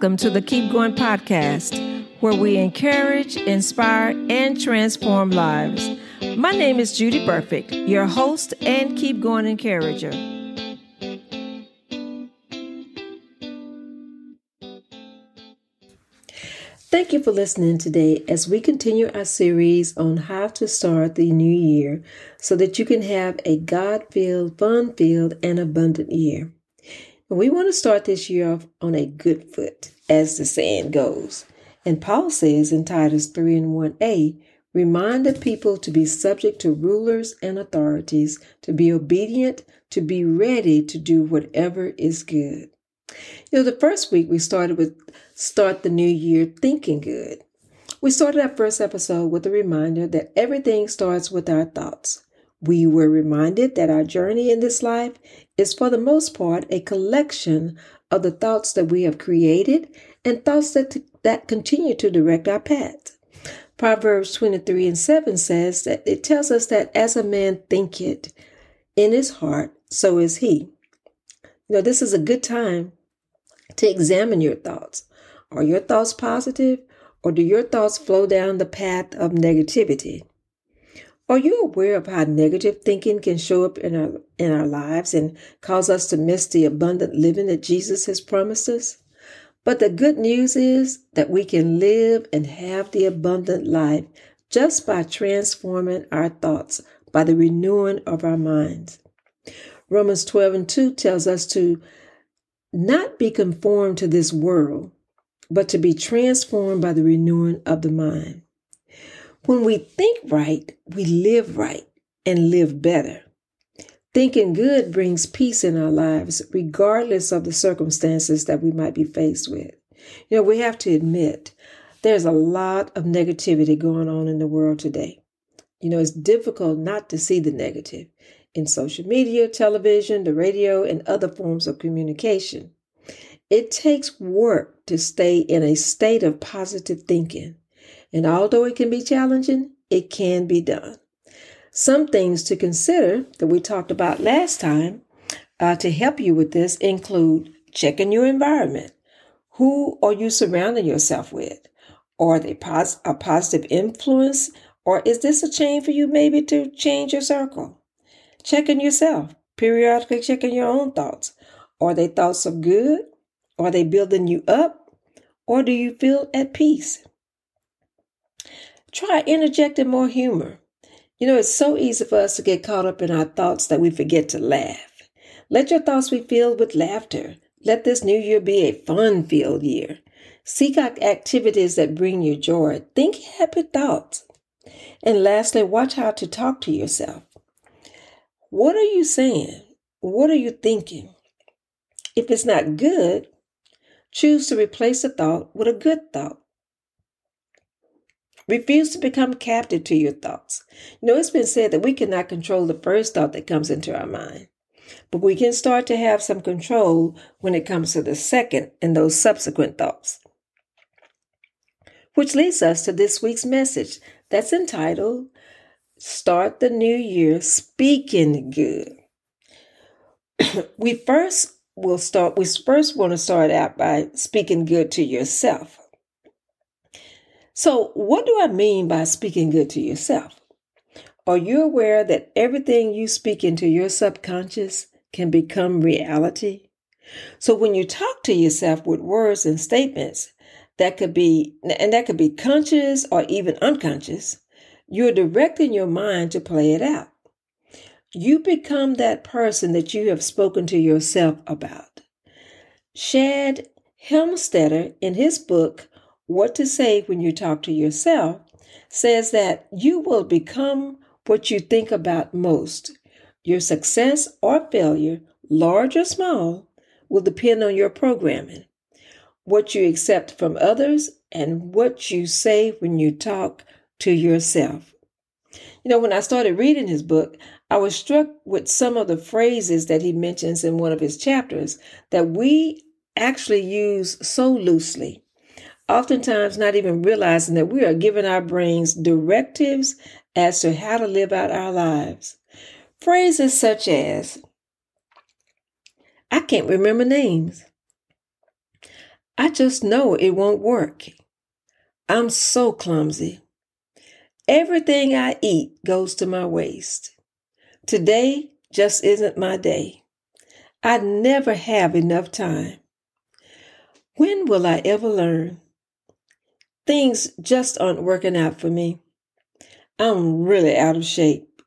Welcome to the Keep Going podcast, where we encourage, inspire, and transform lives. My name is Judy Perfect, your host and Keep Going encourager. Thank you for listening today as we continue our series on how to start the new year so that you can have a God filled, fun filled, and abundant year. We want to start this year off on a good foot, as the saying goes. And Paul says in Titus 3 and 1a, remind the people to be subject to rulers and authorities, to be obedient, to be ready to do whatever is good. You know, the first week we started with start the new year thinking good. We started our first episode with a reminder that everything starts with our thoughts. We were reminded that our journey in this life is, for the most part, a collection of the thoughts that we have created and thoughts that, that continue to direct our path. Proverbs 23 and 7 says that it tells us that as a man thinketh in his heart, so is he. You know, this is a good time to examine your thoughts. Are your thoughts positive or do your thoughts flow down the path of negativity? Are you aware of how negative thinking can show up in our in our lives and cause us to miss the abundant living that Jesus has promised us? But the good news is that we can live and have the abundant life just by transforming our thoughts by the renewing of our minds. Romans 12 and 2 tells us to not be conformed to this world, but to be transformed by the renewing of the mind. When we think right, we live right and live better. Thinking good brings peace in our lives, regardless of the circumstances that we might be faced with. You know, we have to admit there's a lot of negativity going on in the world today. You know, it's difficult not to see the negative in social media, television, the radio, and other forms of communication. It takes work to stay in a state of positive thinking. And although it can be challenging, it can be done. Some things to consider that we talked about last time uh, to help you with this include checking your environment. Who are you surrounding yourself with? Are they pos- a positive influence? Or is this a change for you maybe to change your circle? Checking yourself, periodically checking your own thoughts. Are they thoughts of good? Are they building you up? Or do you feel at peace? Try interjecting more humor. You know, it's so easy for us to get caught up in our thoughts that we forget to laugh. Let your thoughts be filled with laughter. Let this new year be a fun filled year. Seek out activities that bring you joy. Think happy thoughts. And lastly, watch how to talk to yourself. What are you saying? What are you thinking? If it's not good, choose to replace a thought with a good thought. Refuse to become captive to your thoughts. You know, it's been said that we cannot control the first thought that comes into our mind, but we can start to have some control when it comes to the second and those subsequent thoughts. Which leads us to this week's message that's entitled Start the New Year Speaking Good. we first will start, we first want to start out by speaking good to yourself. So, what do I mean by speaking good to yourself? Are you aware that everything you speak into your subconscious can become reality? So, when you talk to yourself with words and statements, that could be, and that could be conscious or even unconscious, you're directing your mind to play it out. You become that person that you have spoken to yourself about. Shad Helmstetter, in his book, what to say when you talk to yourself says that you will become what you think about most. Your success or failure, large or small, will depend on your programming, what you accept from others, and what you say when you talk to yourself. You know, when I started reading his book, I was struck with some of the phrases that he mentions in one of his chapters that we actually use so loosely oftentimes not even realizing that we are giving our brains directives as to how to live out our lives. Phrases such as, I can't remember names. I just know it won't work. I'm so clumsy. Everything I eat goes to my waist. Today just isn't my day. I never have enough time. When will I ever learn? Things just aren't working out for me. I'm really out of shape.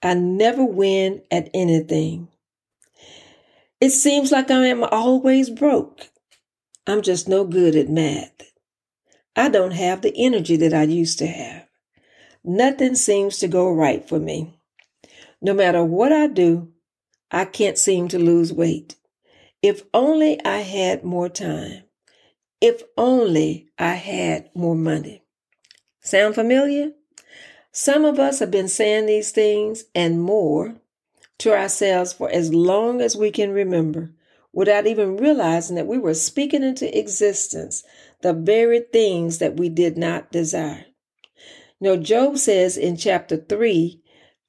I never win at anything. It seems like I am always broke. I'm just no good at math. I don't have the energy that I used to have. Nothing seems to go right for me. No matter what I do, I can't seem to lose weight. If only I had more time. If only I had more money. Sound familiar? Some of us have been saying these things and more to ourselves for as long as we can remember without even realizing that we were speaking into existence the very things that we did not desire. You know, Job says in chapter 3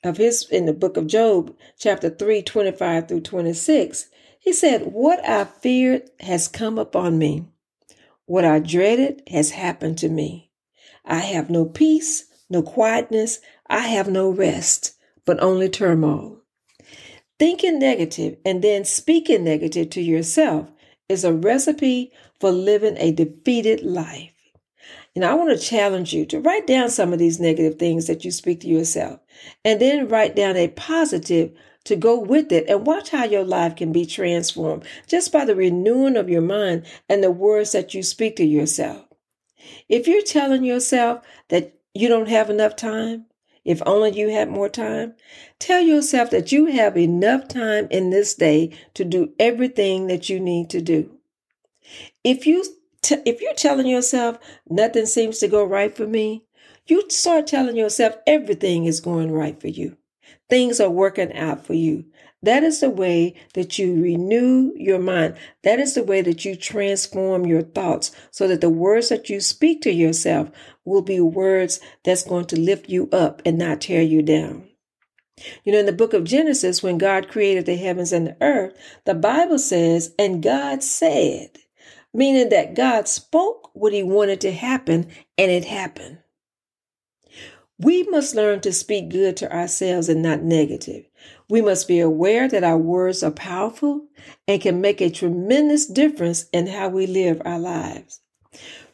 of his, in the book of Job, chapter 3, 25 through 26, he said, What I feared has come upon me. What I dreaded has happened to me. I have no peace, no quietness. I have no rest, but only turmoil. Thinking negative and then speaking negative to yourself is a recipe for living a defeated life. And I want to challenge you to write down some of these negative things that you speak to yourself and then write down a positive to go with it and watch how your life can be transformed just by the renewing of your mind and the words that you speak to yourself. If you're telling yourself that you don't have enough time, if only you had more time, tell yourself that you have enough time in this day to do everything that you need to do. If you t- if you're telling yourself nothing seems to go right for me, you start telling yourself everything is going right for you. Things are working out for you. That is the way that you renew your mind. That is the way that you transform your thoughts so that the words that you speak to yourself will be words that's going to lift you up and not tear you down. You know, in the book of Genesis, when God created the heavens and the earth, the Bible says, and God said, meaning that God spoke what he wanted to happen and it happened. We must learn to speak good to ourselves and not negative. We must be aware that our words are powerful and can make a tremendous difference in how we live our lives.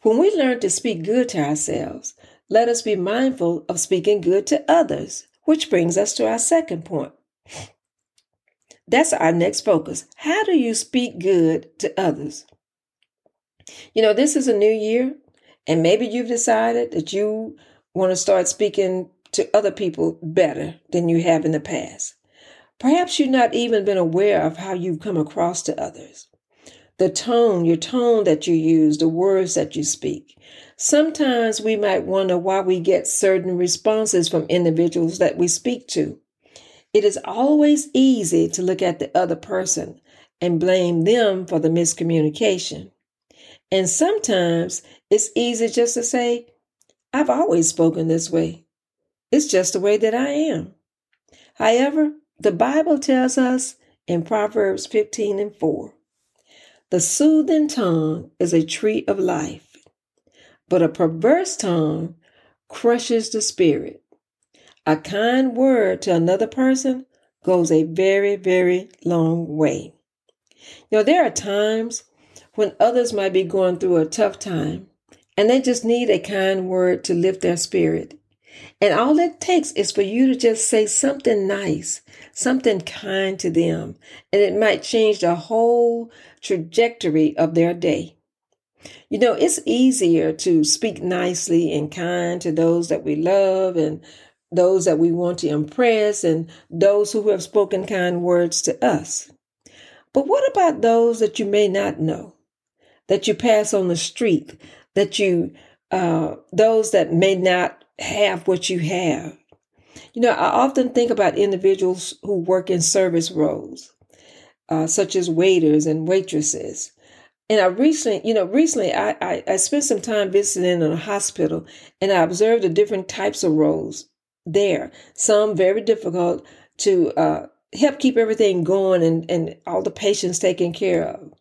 When we learn to speak good to ourselves, let us be mindful of speaking good to others, which brings us to our second point. That's our next focus. How do you speak good to others? You know, this is a new year, and maybe you've decided that you want to start speaking to other people better than you have in the past. Perhaps you've not even been aware of how you've come across to others. The tone, your tone that you use, the words that you speak. Sometimes we might wonder why we get certain responses from individuals that we speak to. It is always easy to look at the other person and blame them for the miscommunication. And sometimes it's easy just to say, I've always spoken this way. It's just the way that I am. However, the Bible tells us in Proverbs 15 and 4 the soothing tongue is a tree of life, but a perverse tongue crushes the spirit. A kind word to another person goes a very, very long way. Know, there are times when others might be going through a tough time and they just need a kind word to lift their spirit. And all it takes is for you to just say something nice, something kind to them, and it might change the whole trajectory of their day. You know, it's easier to speak nicely and kind to those that we love and those that we want to impress and those who have spoken kind words to us. But what about those that you may not know? that you pass on the street, that you, uh, those that may not have what you have. You know, I often think about individuals who work in service roles, uh, such as waiters and waitresses. And I recently, you know, recently I, I, I spent some time visiting in a hospital and I observed the different types of roles there. Some very difficult to uh, help keep everything going and, and all the patients taken care of.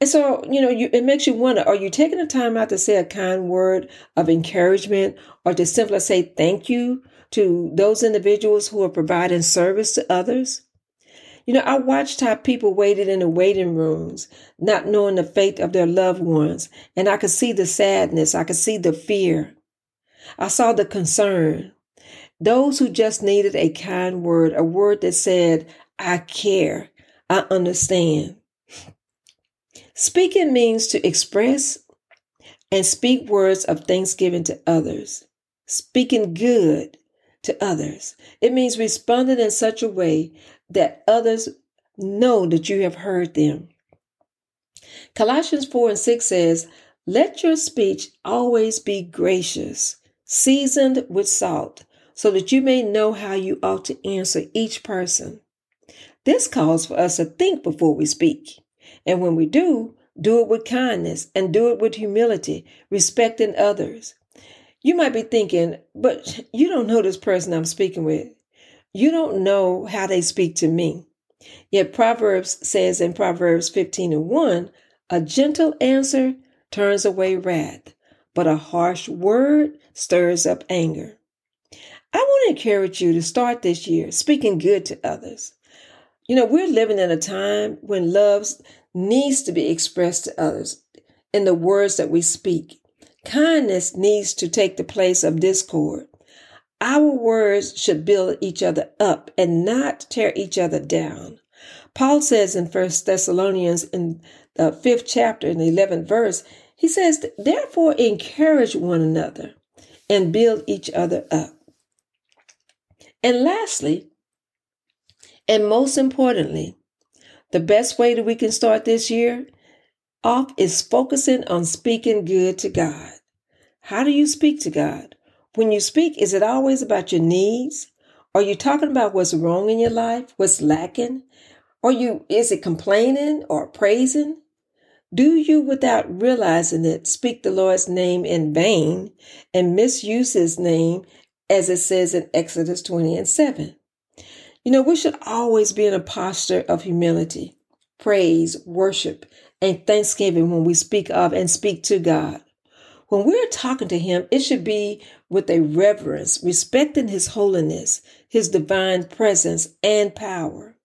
And so, you know, you, it makes you wonder are you taking the time out to say a kind word of encouragement or to simply say thank you to those individuals who are providing service to others? You know, I watched how people waited in the waiting rooms, not knowing the fate of their loved ones, and I could see the sadness, I could see the fear. I saw the concern. Those who just needed a kind word, a word that said, I care, I understand. Speaking means to express and speak words of thanksgiving to others, speaking good to others. It means responding in such a way that others know that you have heard them. Colossians 4 and 6 says, Let your speech always be gracious, seasoned with salt, so that you may know how you ought to answer each person. This calls for us to think before we speak. And when we do, do it with kindness and do it with humility, respecting others. You might be thinking, but you don't know this person I'm speaking with. You don't know how they speak to me. Yet Proverbs says in Proverbs 15 and 1, a gentle answer turns away wrath, but a harsh word stirs up anger. I want to encourage you to start this year speaking good to others. You know, we're living in a time when love needs to be expressed to others in the words that we speak. Kindness needs to take the place of discord. Our words should build each other up and not tear each other down. Paul says in First Thessalonians in the fifth chapter in the eleventh verse, he says, therefore encourage one another and build each other up. And lastly, and most importantly, the best way that we can start this year off is focusing on speaking good to God. How do you speak to God? When you speak, is it always about your needs? Are you talking about what's wrong in your life? What's lacking? Are you is it complaining or praising? Do you, without realizing it, speak the Lord's name in vain and misuse his name as it says in Exodus 20 and 7? You know, we should always be in a posture of humility, praise, worship, and thanksgiving when we speak of and speak to God. When we're talking to Him, it should be with a reverence, respecting His holiness, His divine presence, and power.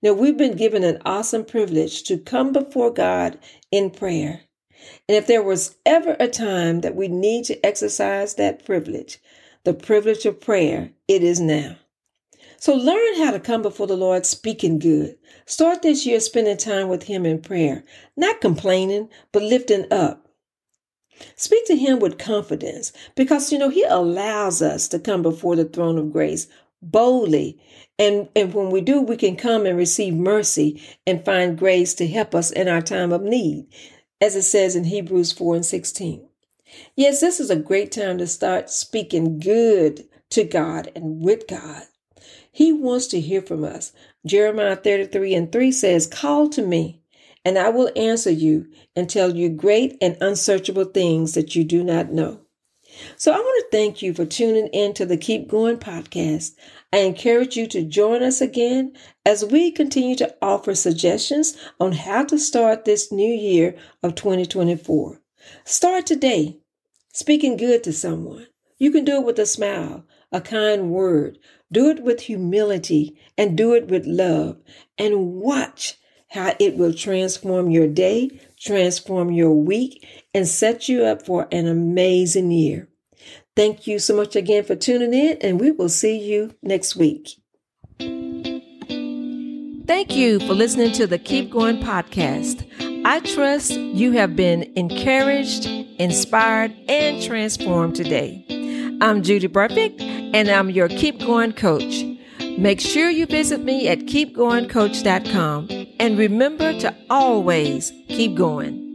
Now, we've been given an awesome privilege to come before God in prayer. And if there was ever a time that we need to exercise that privilege, the privilege of prayer, it is now. So learn how to come before the Lord speaking good. Start this year spending time with Him in prayer, not complaining, but lifting up. Speak to Him with confidence because, you know, He allows us to come before the throne of grace boldly. And, and when we do, we can come and receive mercy and find grace to help us in our time of need, as it says in Hebrews 4 and 16. Yes, this is a great time to start speaking good to God and with God. He wants to hear from us. Jeremiah 33 and 3 says, Call to me, and I will answer you and tell you great and unsearchable things that you do not know. So I want to thank you for tuning in to the Keep Going podcast. I encourage you to join us again as we continue to offer suggestions on how to start this new year of 2024. Start today, speaking good to someone. You can do it with a smile, a kind word, do it with humility and do it with love and watch how it will transform your day, transform your week, and set you up for an amazing year. Thank you so much again for tuning in, and we will see you next week. Thank you for listening to the Keep Going podcast. I trust you have been encouraged, inspired, and transformed today. I'm Judy Burfict, and I'm your Keep Going Coach. Make sure you visit me at keepgoingcoach.com and remember to always keep going.